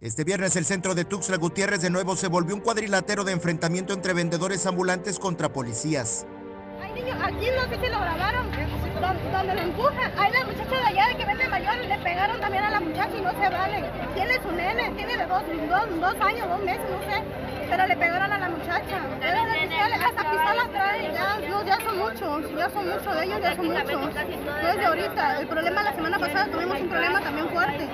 Este viernes el centro de Tuxtla Gutiérrez de nuevo se volvió un cuadrilátero de enfrentamiento entre vendedores ambulantes contra policías. Ay, niño, aquí no sé si lo grabaron, donde, donde lo empujan. Hay la muchacha de allá de que vende mayor, le pegaron también a la muchacha y no se vale. Tiene su nene, tiene de dos, dos, dos años, dos meses, no sé. Pero le pegaron a la muchacha. Hasta pistolas traen, ya, no, ya son muchos, ya son muchos de ellos, ya son muchos. No es de ahorita. El problema la semana pasada tuvimos un problema también fuerte.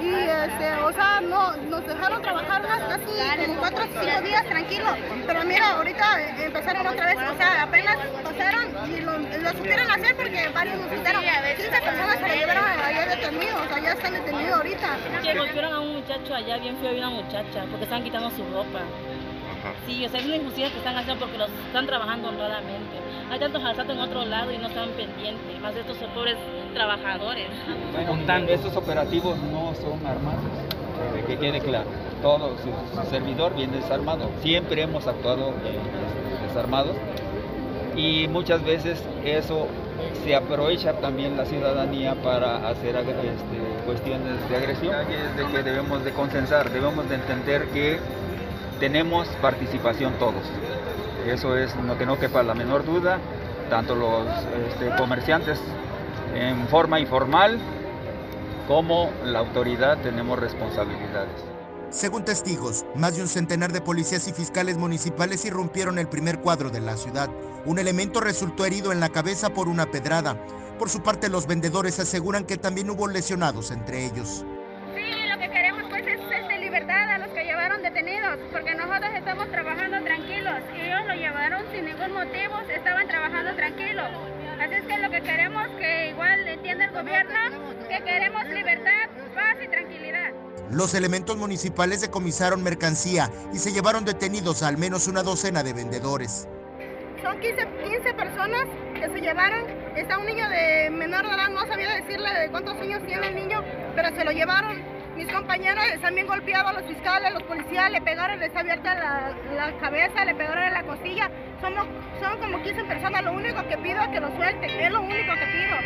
Y este, o sea, no, nos dejaron trabajar unas casi como cuatro o cinco días tranquilo. Pero mira, ahorita empezaron otra vez, o sea, apenas pasaron y lo, lo supieron hacer porque varios nos quitaron. 15 personas se lo llevaron allá detenidos, o sea, ya están detenidos ahorita. Que golpearon a un muchacho allá bien feo y una muchacha porque están quitando su ropa. Sí, o sea, es una injusticia que están haciendo porque los están trabajando honradamente. Hay tantos asaltos en otro lado y no están pendientes, más de estos pobres trabajadores. Bueno, estos operativos no son armados, eh, que quede claro. Todo su, servidor viene desarmado. Siempre hemos actuado eh, desarmados y muchas veces eso se aprovecha también la ciudadanía para hacer este, cuestiones de agresión. de que debemos de consensar, debemos de entender que tenemos participación todos. Eso es lo que no quepa la menor duda, tanto los este, comerciantes en forma informal como la autoridad tenemos responsabilidades. Según testigos, más de un centenar de policías y fiscales municipales irrumpieron el primer cuadro de la ciudad. Un elemento resultó herido en la cabeza por una pedrada. Por su parte, los vendedores aseguran que también hubo lesionados entre ellos. Detenidos, porque nosotros estamos trabajando tranquilos y ellos lo llevaron sin ningún motivo, estaban trabajando tranquilos. Así es que lo que queremos que igual entienda el gobierno, que queremos libertad, paz y tranquilidad. Los elementos municipales decomisaron mercancía y se llevaron detenidos a al menos una docena de vendedores. Son 15, 15 personas que se llevaron. Está un niño de menor de edad, no sabía decirle de cuántos años tiene el niño, pero se lo llevaron. Mis compañeros están bien golpeados, los fiscales, los policías le pegaron, les abierta la, la, cabeza, le pegaron en la costilla. Somos, son como 15 personas, lo único que pido es que lo suelten, es lo único que pido,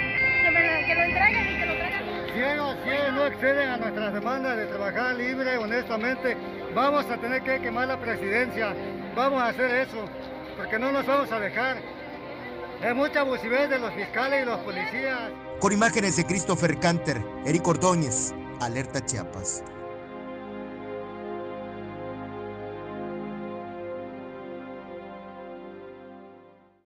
que, me, que lo entreguen y que lo traigan. Si ellos, si ellos no exceden a nuestras demandas de trabajar libre, honestamente, vamos a tener que quemar la presidencia, vamos a hacer eso, porque no nos vamos a dejar. Hay mucha abusividad de los fiscales y los policías. Con imágenes de Christopher Canter, Eric Ordóñez, Alerta Chiapas.